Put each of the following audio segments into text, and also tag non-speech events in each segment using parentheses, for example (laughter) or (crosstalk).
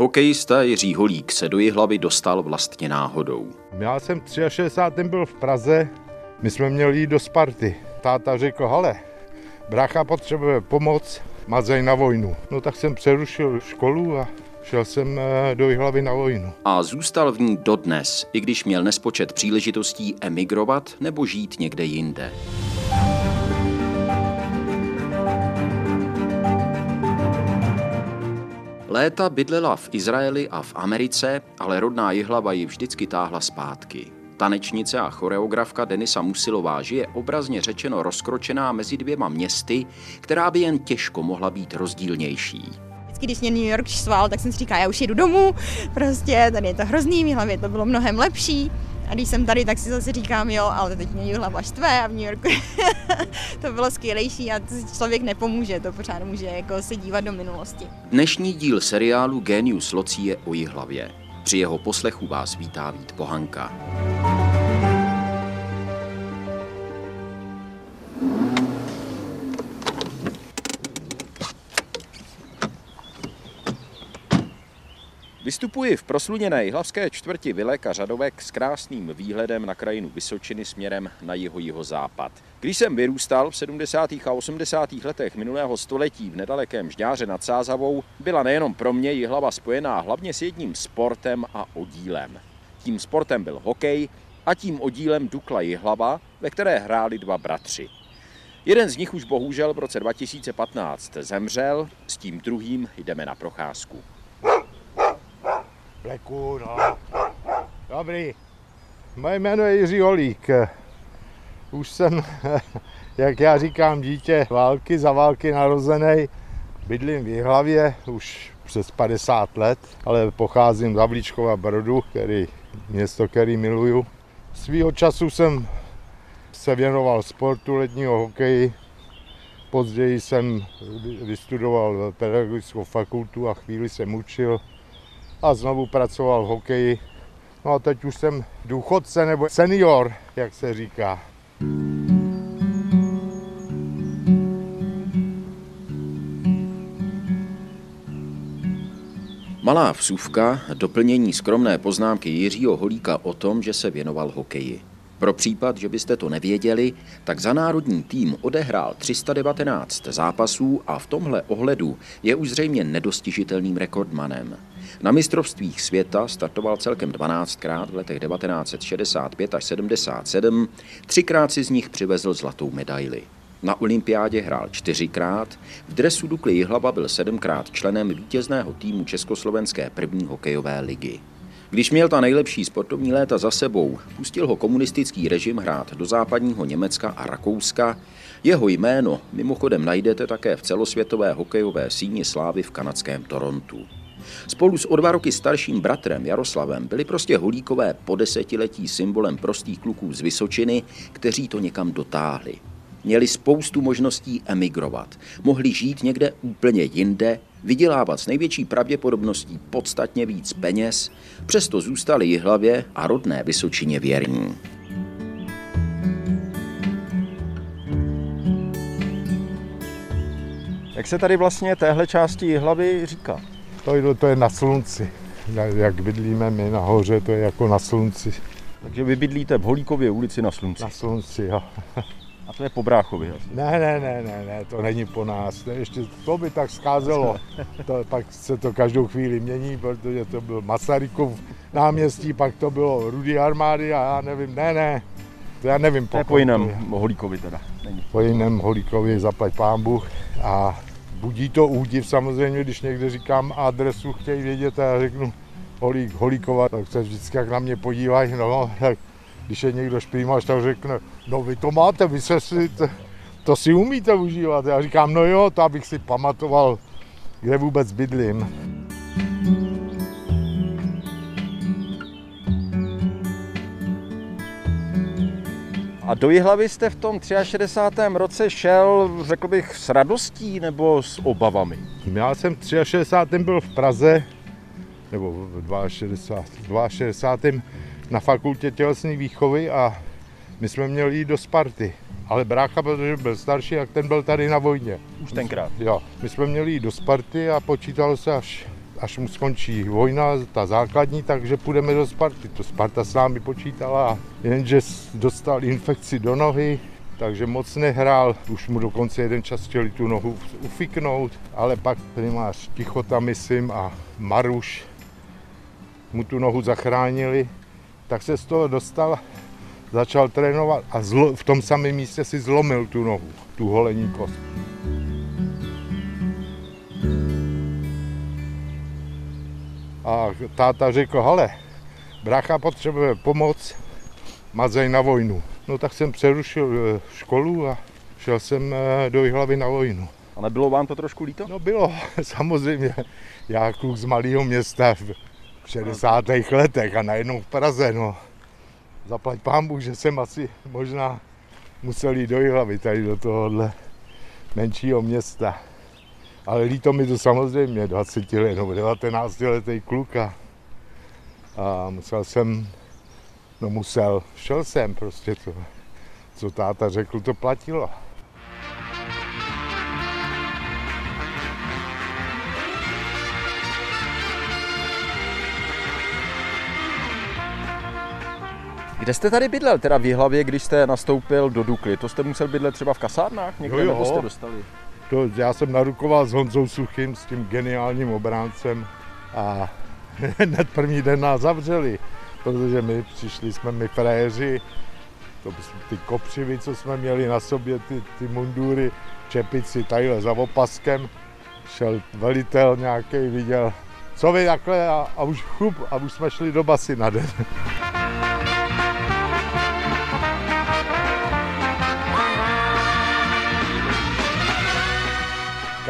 Hokejista Jiří Holík se do Jihlavy dostal vlastně náhodou. Já jsem 63. byl v Praze, my jsme měli jít do Sparty. Táta řekl, hele, brácha potřebuje pomoc, mazej na vojnu. No tak jsem přerušil školu a šel jsem eh, do Jihlavy na vojnu. A zůstal v ní dodnes, i když měl nespočet příležitostí emigrovat nebo žít někde jinde. Léta bydlela v Izraeli a v Americe, ale rodná Jihlava ji vždycky táhla zpátky. Tanečnice a choreografka Denisa Musilová žije obrazně řečeno rozkročená mezi dvěma městy, která by jen těžko mohla být rozdílnější. Vždycky, když mě New York štval, tak jsem si říkala, já už jedu domů, prostě tady je to hrozný, v hlavě to bylo mnohem lepší. A když jsem tady, tak si zase říkám, jo, ale teď mě hlava štve a v New Yorku (laughs) to bylo skvělejší a člověk nepomůže, to pořád může jako se dívat do minulosti. Dnešní díl seriálu Genius Locí je o Jihlavě. Při jeho poslechu vás vítá Vít Pohanka. Vystupuji v prosluněné jihlavské čtvrti Vyleka Řadovek s krásným výhledem na krajinu Vysočiny směrem na jeho jihozápad. Když jsem vyrůstal v 70. a 80. letech minulého století v nedalekém Žďáře nad Sázavou, byla nejenom pro mě Jihlava spojená hlavně s jedním sportem a oddílem. Tím sportem byl hokej a tím oddílem Dukla Jihlava, ve které hráli dva bratři. Jeden z nich už bohužel v roce 2015 zemřel, s tím druhým jdeme na procházku. Bleku, no. Dobrý. Moje jméno je Jiří Holík. Už jsem, (laughs) jak já říkám, dítě války, za války narozený. Bydlím v Jihlavě už přes 50 let, ale pocházím z Havlíčkova Brodu, který, město, který miluju. Svýho času jsem se věnoval sportu letního hokeji. Později jsem vystudoval pedagogickou fakultu a chvíli jsem učil a znovu pracoval v hokeji. No a teď už jsem důchodce nebo senior, jak se říká. Malá vsuvka, doplnění skromné poznámky Jiřího Holíka o tom, že se věnoval hokeji. Pro případ, že byste to nevěděli, tak za národní tým odehrál 319 zápasů a v tomhle ohledu je už zřejmě nedostižitelným rekordmanem. Na mistrovstvích světa startoval celkem 12krát v letech 1965 až 77, třikrát si z nich přivezl zlatou medaili. Na olympiádě hrál čtyřikrát, v dresu Dukly Jihlava byl sedmkrát členem vítězného týmu Československé první hokejové ligy. Když měl ta nejlepší sportovní léta za sebou, pustil ho komunistický režim hrát do západního Německa a Rakouska. Jeho jméno mimochodem najdete také v celosvětové hokejové síni slávy v kanadském Torontu. Spolu s o dva roky starším bratrem Jaroslavem byli prostě holíkové po desetiletí symbolem prostých kluků z Vysočiny, kteří to někam dotáhli. Měli spoustu možností emigrovat. Mohli žít někde úplně jinde, vydělávat s největší pravděpodobností podstatně víc peněz, přesto zůstali Jihlavě a rodné Vysočině věrní. Jak se tady vlastně téhle části Jihlavy říká? To je, to je na slunci. Jak bydlíme my nahoře, to je jako na slunci. Takže vy bydlíte v Holíkově ulici na slunci. Na slunci, jo. (laughs) A to je po Bráchově asi. Ne, ne, ne, ne, ne, to není po nás. Ne, ještě to by tak scházelo. To, pak se to každou chvíli mění, protože to byl Masarykův náměstí, pak to bylo Rudy armády a já nevím, ne, ne. To já nevím. To je po jiném Holíkovi teda. Není. Po jiném Holíkovi zaplať pán Bůh. A budí to údiv samozřejmě, když někde říkám adresu, chtějí vědět a já řeknu Holík, Holíkova, tak se vždycky jak na mě podívají, no, tak když je někdo šprýmaš, tak řekne, no vy to máte, vy se si, to, to si umíte užívat. Já říkám, no jo, to abych si pamatoval, kde vůbec bydlím. A do Jihlavy jste v tom 63. roce šel, řekl bych, s radostí nebo s obavami? Já jsem v 63. byl v Praze, nebo v 62. 62. na fakultě tělesné výchovy a my jsme měli jít do Sparty. Ale brácha, protože byl starší, jak ten byl tady na vojně. Už tenkrát? Jo, my jsme měli jít do Sparty a počítalo se až, až mu skončí vojna, ta základní, takže půjdeme do Sparty. To Sparta s námi počítala, jenže dostal infekci do nohy, takže moc nehrál, už mu dokonce jeden čas chtěli tu nohu ufiknout, ale pak primář Tichota, myslím, a Maruš mu tu nohu zachránili, tak se z toho dostal, začal trénovat a zlo, v tom samém místě si zlomil tu nohu, tu holení kost. A táta řekl, hele, brácha potřebuje pomoc, mazej na vojnu. No tak jsem přerušil eh, školu a šel jsem eh, do Jihlavy na vojnu. A nebylo vám to trošku líto? No bylo, (laughs) samozřejmě. Já kluk z malého města 60. letech a najednou v Praze, no. Zaplať pán Bůh, že jsem asi možná musel jít do Jihlavy, tady do tohohle menšího města. Ale líto mi to samozřejmě, 20 let nebo 19 letý kluka. A musel jsem, no musel, šel jsem prostě to, co táta řekl, to platilo. Kde jste tady bydlel, teda v Jihlavě, když jste nastoupil do Dukly? To jste musel bydlet třeba v kasárnách někde, Jo, jo. jste dostali? To, já jsem narukoval s Honzou Suchým, s tím geniálním obráncem a (laughs) hned první den nás zavřeli, protože my přišli jsme my frajeři, to, ty kopřivy, co jsme měli na sobě, ty, ty mundury, čepici tadyhle za opaskem, šel velitel nějaký, viděl, co vy takhle a, a už chup, a už jsme šli do basy na den. (laughs)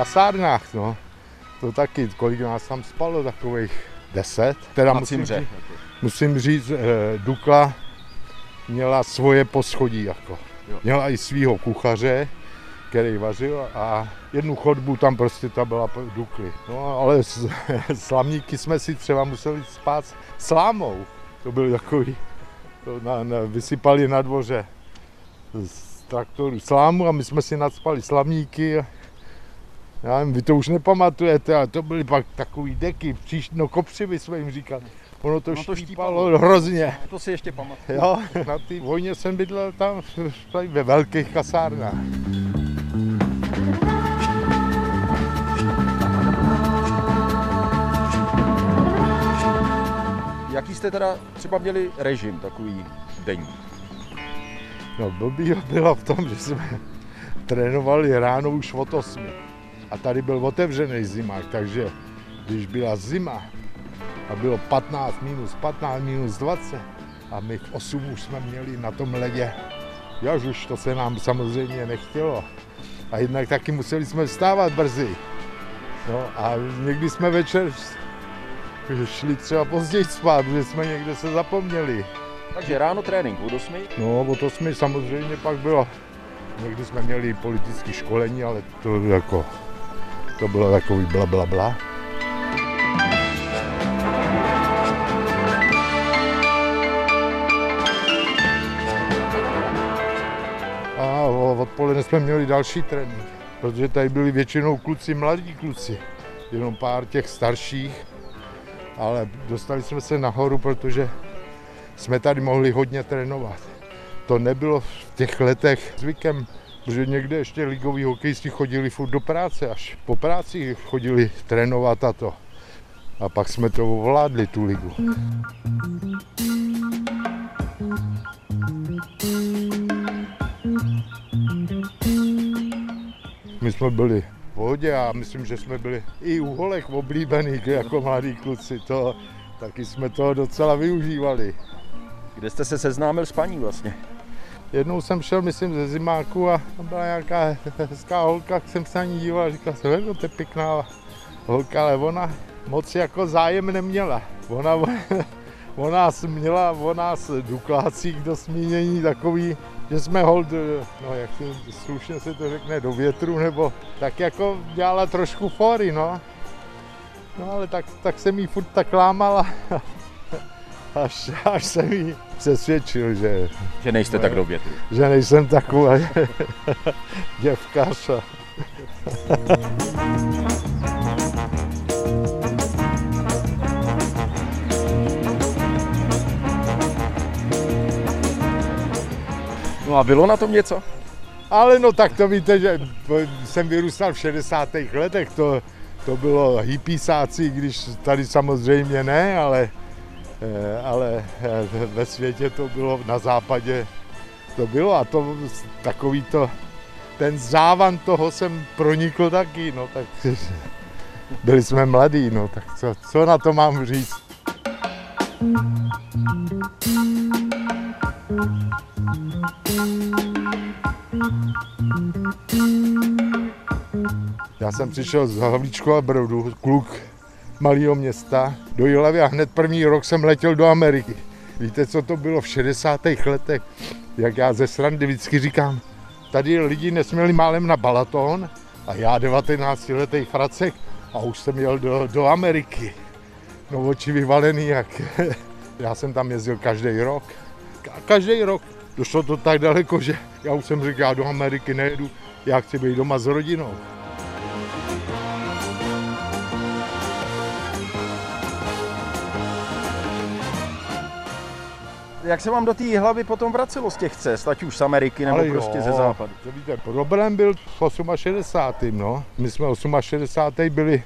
kasárnách, no, to taky, kolik nás tam spalo, takových deset. Teda Na musím Cimře. říct, musím říct, eh, Dukla měla svoje poschodí, jako. Jo. Měla i svého kuchaře, který vařil a jednu chodbu tam prostě ta byla Dukly. No ale s, (laughs) slamníky jsme si třeba museli spát slámou. To byl takový, to na, na, vysypali na dvoře z traktoru slámu a my jsme si nadspali slamníky. Já nevím, vy to už nepamatujete, ale to byly pak takový deky, příš, no kopřivy jsme jim říkali. Ono to, No to štípalo, štípalo. hrozně. To si ještě pamatuju. Jo, na té vojně jsem bydlel tam (laughs) tady ve velkých kasárnách. Jaký jste teda třeba měli režim takový denní? No blbý bylo v tom, že jsme trénovali ráno už od 8. A tady byl otevřený zimák, takže když byla zima a bylo 15 minus 15 minus 20 a my v 8 už jsme měli na tom ledě, jaž už to se nám samozřejmě nechtělo. A jednak taky museli jsme vstávat brzy. No a někdy jsme večer šli třeba později spát, protože jsme někde se zapomněli. Takže ráno trénink od 8. No, o to jsme samozřejmě pak bylo. Někdy jsme měli politické školení, ale to jako, to bylo takový bla bla bla. A odpoledne jsme měli další trénink, protože tady byli většinou kluci, mladí kluci, jenom pár těch starších, ale dostali jsme se nahoru, protože jsme tady mohli hodně trénovat. To nebylo v těch letech zvykem, protože někde ještě ligoví hokejisti chodili furt do práce, až po práci chodili trénovat a to. A pak jsme to ovládli, tu ligu. My jsme byli v pohodě a myslím, že jsme byli i u holek oblíbený jako mladí kluci. To, taky jsme to docela využívali. Kde jste se seznámil s paní vlastně? Jednou jsem šel, myslím, ze zimáku a tam byla nějaká hezká holka, jak jsem se na ní díval a říkal jsem, jako to je pěkná holka, ale ona moc jako zájem neměla. Ona, (laughs) ona nás měla o nás duklácích do smínění takový, že jsme hold, no jak se, slušně se to řekne, do větru, nebo tak jako dělala trošku fory, no. No ale tak, tak jsem jí furt tak lámala, až, až jsem jí přesvědčil, že... Že nejste no, tak do větru. Že nejsem taková (laughs) děvkař. No a bylo na tom něco? Ale no tak to víte, že jsem vyrůstal v 60. letech, to, to bylo hippiesáci, když tady samozřejmě ne, ale ale eh, ve světě to bylo, na západě to bylo a to takový to, ten závan toho jsem pronikl taky, no tak (laughs) byli jsme mladí, no tak co, co na to mám říct? Já jsem přišel z Havlíčkova Brodu, kluk malého města do Jilavy a hned první rok jsem letěl do Ameriky. Víte, co to bylo v 60. letech? Jak já ze srandy vždycky říkám, tady lidi nesměli málem na Balaton a já 19 letý fracek a už jsem jel do, do Ameriky. No oči vyvalený, jak (laughs) já jsem tam jezdil každý rok. Každý rok. Došlo to tak daleko, že já už jsem říkal, já do Ameriky nejedu, já chci být doma s rodinou. Jak se vám do té hlavy potom vracelo z těch cest, ať už z Ameriky nebo Ale prostě jo, ze západu? To víte, problém byl v 68. No. My jsme 68. byli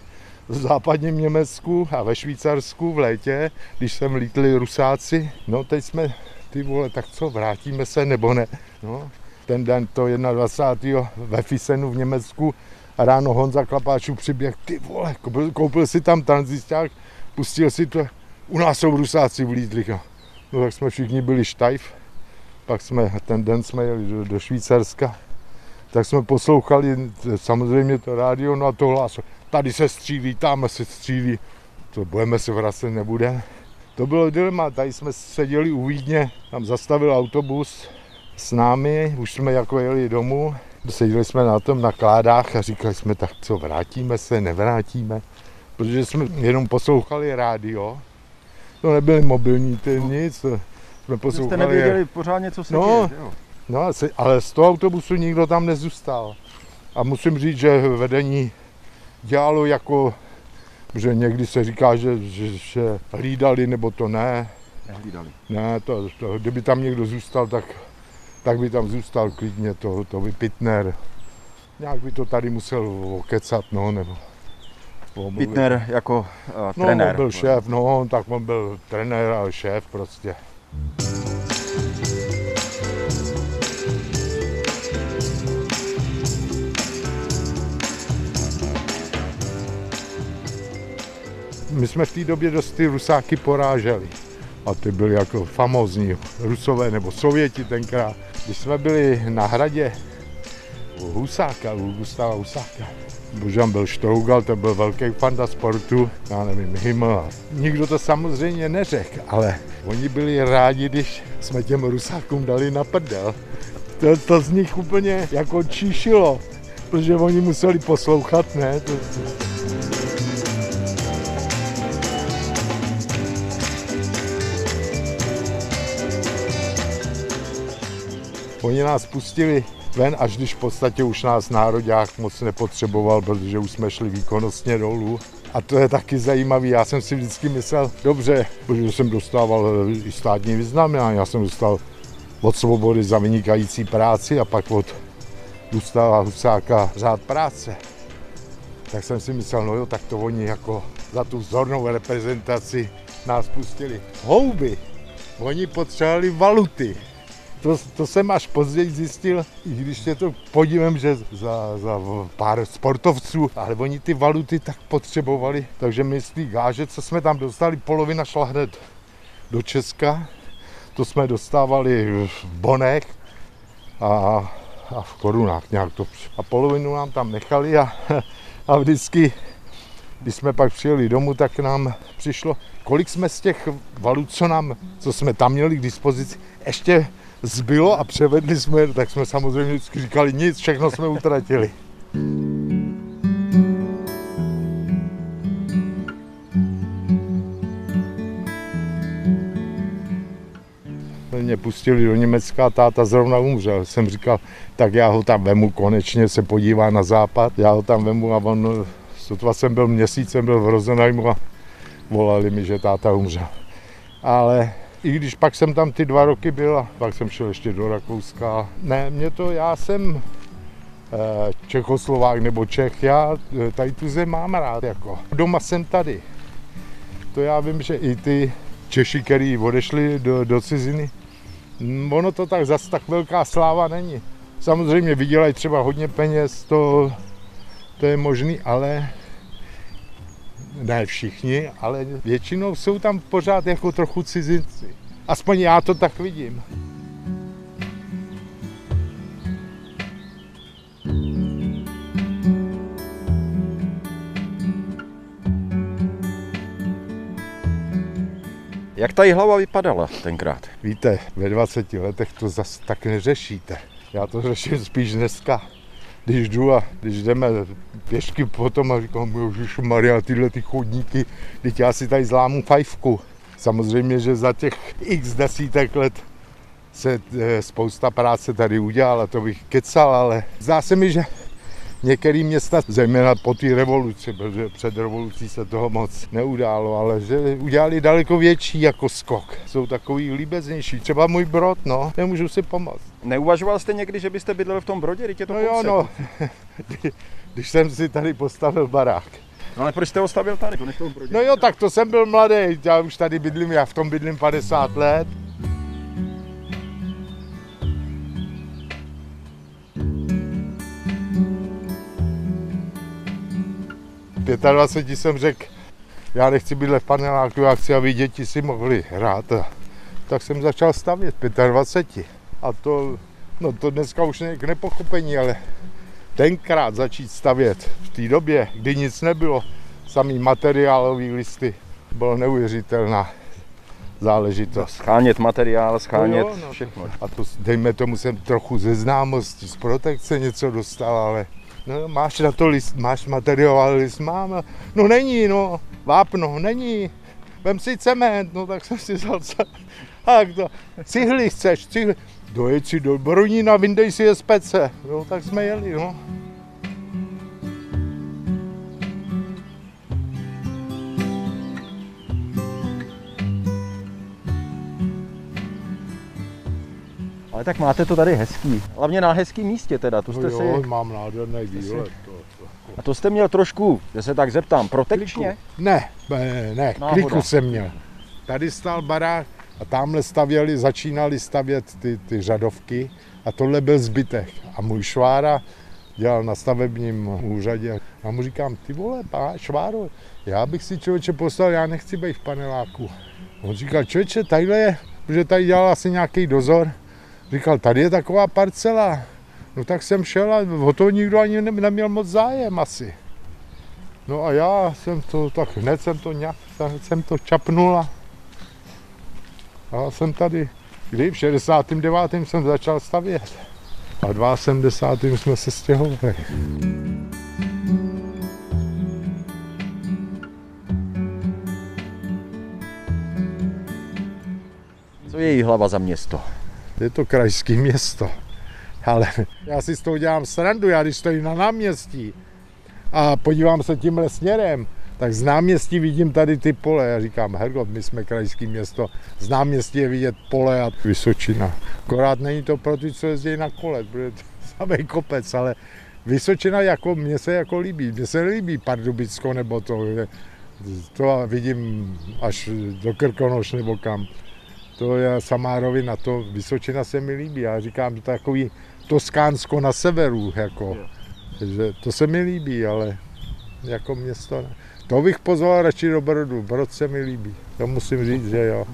v západním Německu a ve Švýcarsku v létě, když sem lítli Rusáci. No teď jsme, ty vole, tak co, vrátíme se nebo ne? No, ten den to 21. ve Fisenu v Německu a ráno Honza Klapáčů přiběh, ty vole, koupil, koupil si tam tranzisták, pustil si to, u nás jsou Rusáci vlítli. No. No tak jsme všichni byli štajf, pak jsme, ten den jsme jeli do, do Švýcarska, tak jsme poslouchali samozřejmě to rádio, no a to hlas, tady se střílí, tam se střílí, to budeme se vracet, nebude. To bylo dilema, tady jsme seděli u Vídně, tam zastavil autobus s námi, už jsme jako jeli domů, seděli jsme na tom na kládách a říkali jsme, tak co, vrátíme se, nevrátíme, protože jsme jenom poslouchali rádio, to nebyly mobilní ty nic, to jsme Jste poslouchali. nevěděli pořádně, co se No. děje, že jo? No, asi- ale z toho autobusu nikdo tam nezůstal. A musím říct, že vedení dělalo jako, že někdy se říká, že, že, že hlídali, nebo to ne. Nehlídali. Ne, to, to, kdyby tam někdo zůstal, tak, tak by tam zůstal klidně, to, to by Pitner. Nějak by to tady musel okecat, no, nebo... Pitner jako uh, No, trenér. on byl šéf, no, tak on byl trenér, ale šéf prostě. My jsme v té době dost ty Rusáky poráželi. A ty byli jako famózní Rusové nebo Sověti tenkrát. Když jsme byli na hradě Husáka, u Gustava Husáka, Božan byl Štrougal, to byl velký fanda sportu, já nevím, Himmel. Nikdo to samozřejmě neřekl, ale oni byli rádi, když jsme těm Rusákům dali na prdel. To, to z nich úplně jako číšilo, protože oni museli poslouchat, ne? To, Oni nás pustili ven, až když v podstatě už nás nároďák moc nepotřeboval, protože už jsme šli výkonnostně dolů. A to je taky zajímavý. Já jsem si vždycky myslel, dobře, protože jsem dostával i státní vyznamenání. Já jsem dostal od svobody za vynikající práci a pak od Gustava Husáka řád práce. Tak jsem si myslel, no jo, tak to oni jako za tu vzornou reprezentaci nás pustili. Houby, oni potřebovali valuty. To, to jsem až později zjistil, i když je to podívám, že za, za pár sportovců, ale oni ty valuty tak potřebovali, takže my z té gáže, co jsme tam dostali, polovina šla hned do Česka, to jsme dostávali v bonech a, a v korunách nějak to. A polovinu nám tam nechali a, (laughs) a vždycky, když jsme pak přijeli domů, tak nám přišlo, kolik jsme z těch valut, co, nám, co jsme tam měli k dispozici, ještě zbylo a převedli jsme, tak jsme samozřejmě vždycky říkali nic, všechno jsme utratili. Mě pustili do Německa, táta zrovna umřel. Jsem říkal, tak já ho tam vemu, konečně se podívá na západ. Já ho tam vemu a on, sotva jsem byl měsíc, jsem byl v Rozenheimu a volali mi, že táta umřel. Ale I když pak jsem tam ty dva roky byl a pak jsem šel ještě do Rakouska. Ne, mě to, já jsem eh, Čechoslovák nebo Čech, já eh, tady tu zem mám rád. Jako. Doma jsem tady. To já vím, že i ty Češi, který odešli do, do ciziny, mm, ono to tak zas tak velká sláva není. Samozřejmě vydělají třeba hodně peněz, to, to je možný, ale ne všichni, ale většinou jsou tam pořád jako trochu cizinci. Aspoň já to tak vidím. Jak ta hlava vypadala tenkrát? Víte, ve 20 letech to zas tak neřešíte. Já to řeším spíš dneska. Když jdu a když jdeme pěšky potom a říkám, Ježiš Maria, tyhle ty chodníky, teď já si tady zlámu fajfku. Samozřejmě, že za těch x desítek let se eh, spousta práce tady udělala, to bych kecal, ale zdá se mi, že některé města, zejména po té revoluci, protože před revolucí se toho moc neudálo, ale že udělali daleko větší jako skok. Jsou takový líbeznější. Třeba můj brod, no, nemůžu si pomoct. Neuvažoval jste někdy, že byste bydlel v tom Brodě? Je to No jo, no, (laughs) když jsem si tady postavil barák. no. ale proč jste ho stavil tady? To. No jo, tak to jsem byl mladý, já už tady bydlím, já v tom bydlím 50 let. 25 jsem řekl, já nechci bydlet v paneláku, já chci, aby děti si mohly hrát. A tak jsem začal stavět v 25. A to, no to dneska už je k nepochopení, ale tenkrát začít stavět v té době, kdy nic nebylo, samý materiálový listy, bylo neuvěřitelná záležitost. Schánět materiál, schánět No jo, no. všechno. A to, dejme tomu, jsem trochu ze známosti, z protekce něco dostal, ale no, máš na to list, máš materiál list, mám. No není, no, vápno, není. Vem si cement, no tak jsem si vzal jak (laughs) to, cihly chceš, cihly. Dojeď si do Bronína, vyndej si je z pece. No tak jsme jeli, no. Ale tak máte to tady hezký. Hlavně na hezkém místě teda. To no jste jo, si... mám nádherný výlet. To, to. A to jste měl trošku, že se tak zeptám, protekčně? Ne, ne, ne, Náhoda. kliku jsem měl. Tady stál barák a tamhle stavěli, začínali stavět ty, ty řadovky a tohle byl zbytek. A můj švára dělal na stavebním úřadě. A mu říkám, ty vole, pá, šváro, já bych si člověče poslal, já nechci být v paneláku. On říkal, člověče, tadyhle je, protože tady dělal asi nějaký dozor. Říkal, tady je taková parcela. No tak jsem šel a o to nikdo ani ne- neměl moc zájem asi. No a já jsem to, tak hned jsem to nějak, jsem to čapnul a jsem tady, kdy v 69. jsem začal stavět. A v 72. jsme se stěhovali. Co je hlava za město? Je to krajské město. Ale já si z toho dělám srandu, já když stojím na náměstí a podívám se tímhle směrem, tak z náměstí vidím tady ty pole. Já říkám, Hergot, my jsme krajské město, z náměstí je vidět pole a Vysočina. Akorát není to pro ty, co jezdí na kole, protože to samý kopec, ale Vysočina jako, mně se jako líbí. Mně se líbí Pardubicko nebo to, to vidím až do Krkonoš nebo kam. To je samá rovina, to Vysočina se mi líbí. Já říkám, že to je takový Toskánsko na severu, jako. Takže to se mi líbí, ale jako město ne. To bych pozval radši do Brodu, Brod se mi líbí. To musím říct, že jo.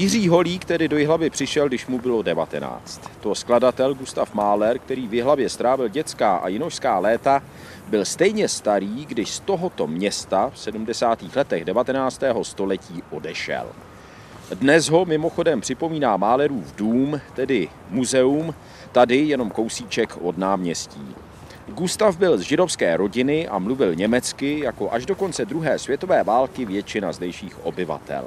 Jiří Holík tedy do Jihlavy přišel, když mu bylo 19. To skladatel Gustav Mahler, který v Jihlavě strávil dětská a jinožská léta, byl stejně starý, když z tohoto města v 70. letech 19. století odešel. Dnes ho mimochodem připomíná Málerův dům, tedy muzeum, tady jenom kousíček od náměstí. Gustav byl z židovské rodiny a mluvil německy jako až do konce druhé světové války většina zdejších obyvatel.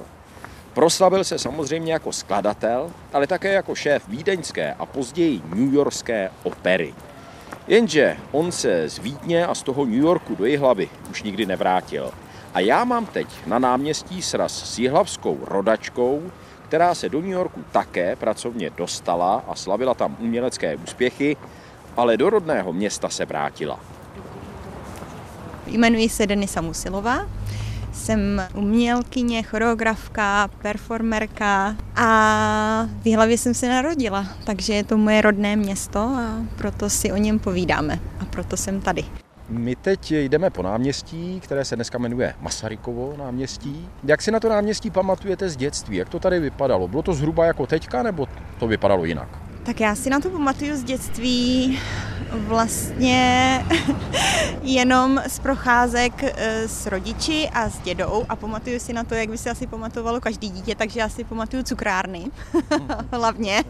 Proslavil se samozřejmě jako skladatel, ale také jako šéf vídeňské a později newyorské opery. Jenže on se z Vídně a z toho New Yorku do Jihlavy už nikdy nevrátil. A já mám teď na náměstí sraz s jihlavskou rodačkou, která se do New Yorku také pracovně dostala a slavila tam umělecké úspěchy, ale do rodného města se vrátila. Jmenuji se Denisa Musilová, jsem umělkyně, choreografka, performerka a v hlavě jsem se narodila, takže je to moje rodné město a proto si o něm povídáme a proto jsem tady. My teď jdeme po náměstí, které se dneska jmenuje Masarykovo náměstí. Jak si na to náměstí pamatujete z dětství? Jak to tady vypadalo? Bylo to zhruba jako teďka, nebo to vypadalo jinak? Tak já si na to pamatuju z dětství vlastně (laughs) jenom z procházek eh, s rodiči a s dědou a pamatuju si na to, jak by si asi pamatovalo každý dítě, takže já si pamatuju cukrárny (laughs) hlavně.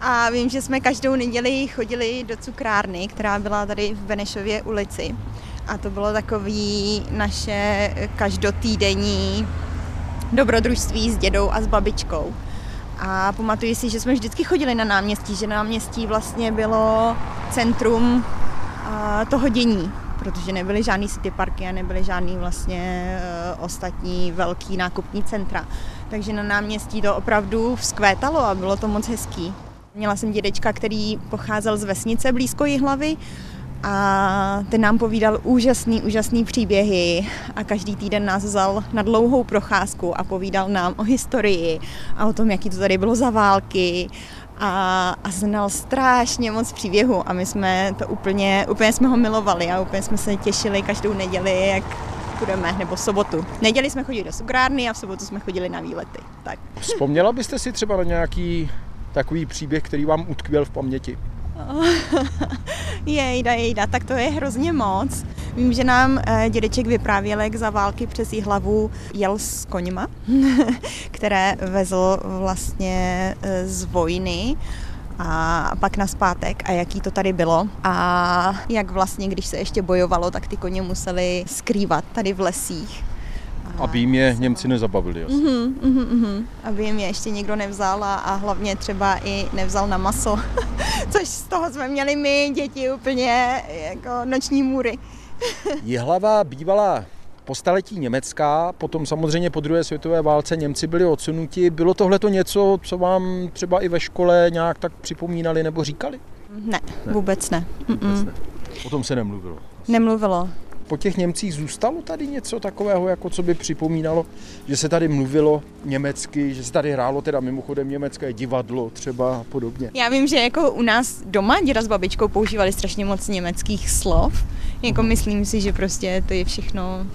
A vím, že jsme každou neděli chodili do cukrárny, která byla tady v Benešově ulici. A to bylo takový naše každotýdenní dobrodružství s dědou a s babičkou. A pamatuju si, že jsme vždycky chodili na náměstí, že na náměstí vlastně bylo centrum toho dění, protože nebyly žádný city parky a nebyly žádný vlastně e, ostatní velký nákupní centra. Takže na náměstí to opravdu vzkvétalo a bylo to moc hezký. Měla jsem dědečka, který pocházel z vesnice blízko Jihlavy a ten nám povídal úžasný, úžasný příběhy a každý týden nás vzal na dlouhou procházku a povídal nám o historii a o tom, jaký to tady bylo za války a, a znal strašně moc příběhů a my jsme to úplně, úplně jsme ho milovali a úplně jsme se těšili každou neděli, jak půjdeme, nebo sobotu. Neděli jsme chodili do cukrárny a v sobotu jsme chodili na výlety. Tak. Vzpomněla byste si třeba na nějaký takový příběh, který vám utkvěl v paměti? (laughs) jejda, jejda, tak to je hrozně moc. Vím, že nám eh, dědeček vyprávěl, jak za války přes hlavu jel s koněma, (laughs) které vezl vlastně eh, z vojny a pak na zpátek. A jaký to tady bylo? A jak vlastně, když se ještě bojovalo, tak ty koně museli skrývat tady v lesích aby jim je Němci nezabavili. Jasně. Uh-huh, uh-huh, uh-huh. Aby jim je ještě někdo nevzal a, a hlavně třeba i nevzal na maso. (laughs) Což z toho jsme měli my, děti, úplně jako noční můry. (laughs) Jihlava bývala po staletí německá, potom samozřejmě po druhé světové válce Němci byli odsunuti. Bylo tohle to něco, co vám třeba i ve škole nějak tak připomínali nebo říkali? Ne, ne. vůbec ne. Vůbec ne. O tom se nemluvilo. Nemluvilo po těch Němcích zůstalo tady něco takového, jako co by připomínalo, že se tady mluvilo německy, že se tady hrálo teda mimochodem německé divadlo třeba a podobně? Já vím, že jako u nás doma děda s babičkou používali strašně moc německých slov. Jako myslím si, že prostě to je všechno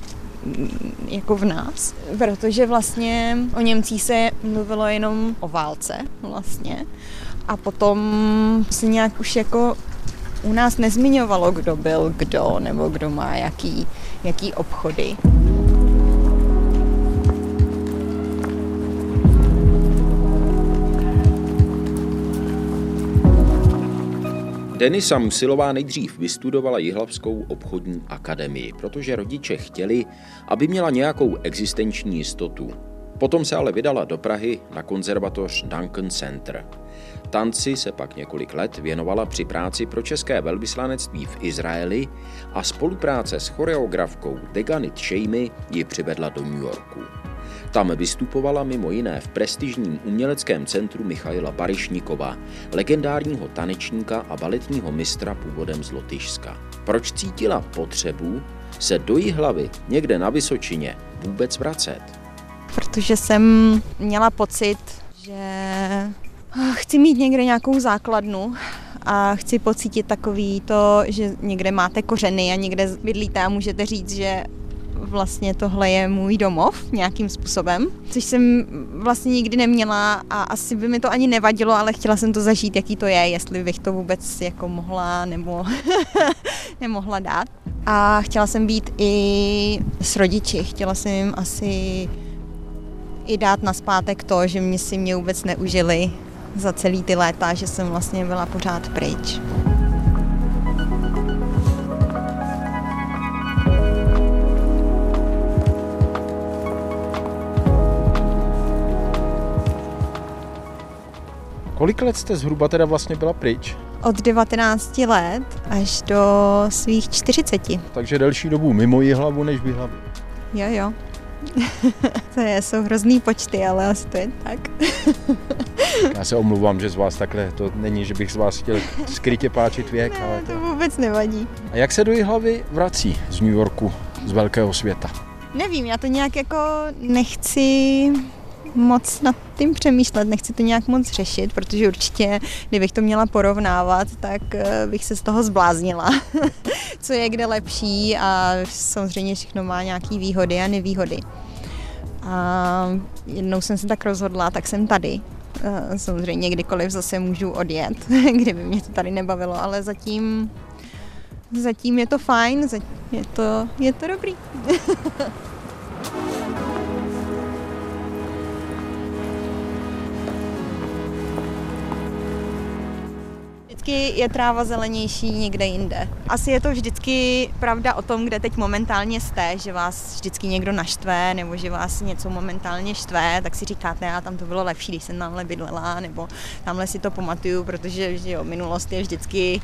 mm, jako v nás, protože vlastně o Němcích se mluvilo jenom o válce vlastně a potom se nějak už jako u nás nezmiňovalo, kdo byl kdo nebo kdo má jaký, jaký obchody. Denisa Musilová nejdřív vystudovala Jihlavskou obchodní akademii, protože rodiče chtěli, aby měla nějakou existenční jistotu. Potom se ale vydala do Prahy na konzervatoř Duncan Center. Tanci se pak několik let věnovala při práci pro české velvyslanectví v Izraeli a spolupráce s choreografkou Deganit Shamy ji přivedla do New Yorku. Tam vystupovala mimo jiné v prestižním uměleckém centru Michaila Barišníkova, legendárního tanečníka a baletního mistra původem z Lotyšska. Proč cítila potřebu se do hlavy někde na Vysočině vůbec vracet? Protože jsem měla pocit, že Chci mít někde nějakou základnu a chci pocítit takový to, že někde máte kořeny a někde bydlíte a můžete říct, že vlastně tohle je můj domov nějakým způsobem, což jsem vlastně nikdy neměla a asi by mi to ani nevadilo, ale chtěla jsem to zažít, jaký to je, jestli bych to vůbec jako mohla nebo (laughs) nemohla dát. A chtěla jsem být i s rodiči, chtěla jsem jim asi i dát na zpátek to, že mě si mě vůbec neužili za celý ty léta, že jsem vlastně byla pořád pryč. Kolik let jste zhruba teda vlastně byla pryč? Od 19 let až do svých 40. Takže delší dobu mimo hlavu než v hlavu. Jo, jo. (laughs) to je, jsou hrozný počty, ale asi to je tak. (laughs) Já se omluvám, že z vás takhle, to není, že bych z vás chtěl skrytě páčit věk, ne, ale to... to vůbec nevadí. A jak se do hlavy vrací z New Yorku, z velkého světa? Nevím, já to nějak jako nechci moc nad tím přemýšlet, nechci to nějak moc řešit, protože určitě, kdybych to měla porovnávat, tak eh, bych se z toho zbláznila. (laughs) Co je kde lepší a samozřejmě všechno má nějaké výhody a nevýhody. A jednou jsem se tak rozhodla, tak jsem tady. Eh, samozřejmě kdykoliv zase můžu odjet, (laughs) kdyby mě to tady nebavilo, ale zatím, zatím je to fajn, je to, je to dobrý. (laughs) vždycky je tráva zelenější někde jinde. Asi je to vždycky pravda o tom, kde teď momentálně jste, že vás vždycky někdo naštve, nebo že vás něco momentálně štve, tak si říkáte, a tam to bylo lepší, když jsem tamhle bydlela, nebo tamhle si to pamatuju, protože že jo, minulost je vždycky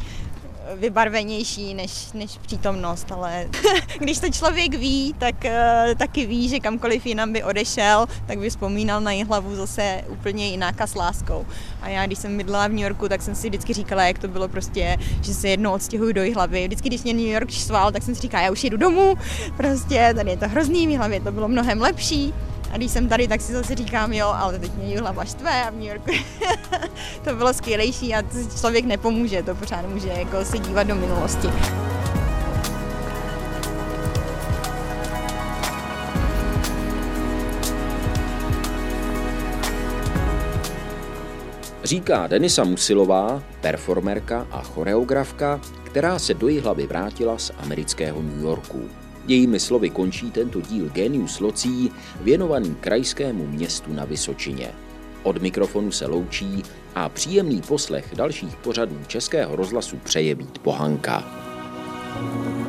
vybarvenější než, než přítomnost, ale (laughs) když to člověk ví, tak uh, taky ví, že kamkoliv jinam by odešel, tak by vzpomínal na její hlavu zase úplně jinak a s láskou. A já, když jsem bydlela v New Yorku, tak jsem si vždycky říkala, jak to bylo prostě, že se jednou odstěhuju do hlavy. Vždycky, když mě New York šval, tak jsem si říkala, já už jedu domů, prostě tady je to hrozný, v hlavě to bylo mnohem lepší. A když jsem tady, tak si zase říkám, jo, ale teď mě hlava štve a v New Yorku (laughs) to bylo skvělejší a člověk nepomůže, to pořád může jako se dívat do minulosti. Říká Denisa Musilová, performerka a choreografka, která se do hlavy vrátila z amerického New Yorku. Jejími slovy končí tento díl Genius Locí věnovaný krajskému městu na Vysočině. Od mikrofonu se loučí a příjemný poslech dalších pořadů Českého rozhlasu přeje být Pohanka. thank you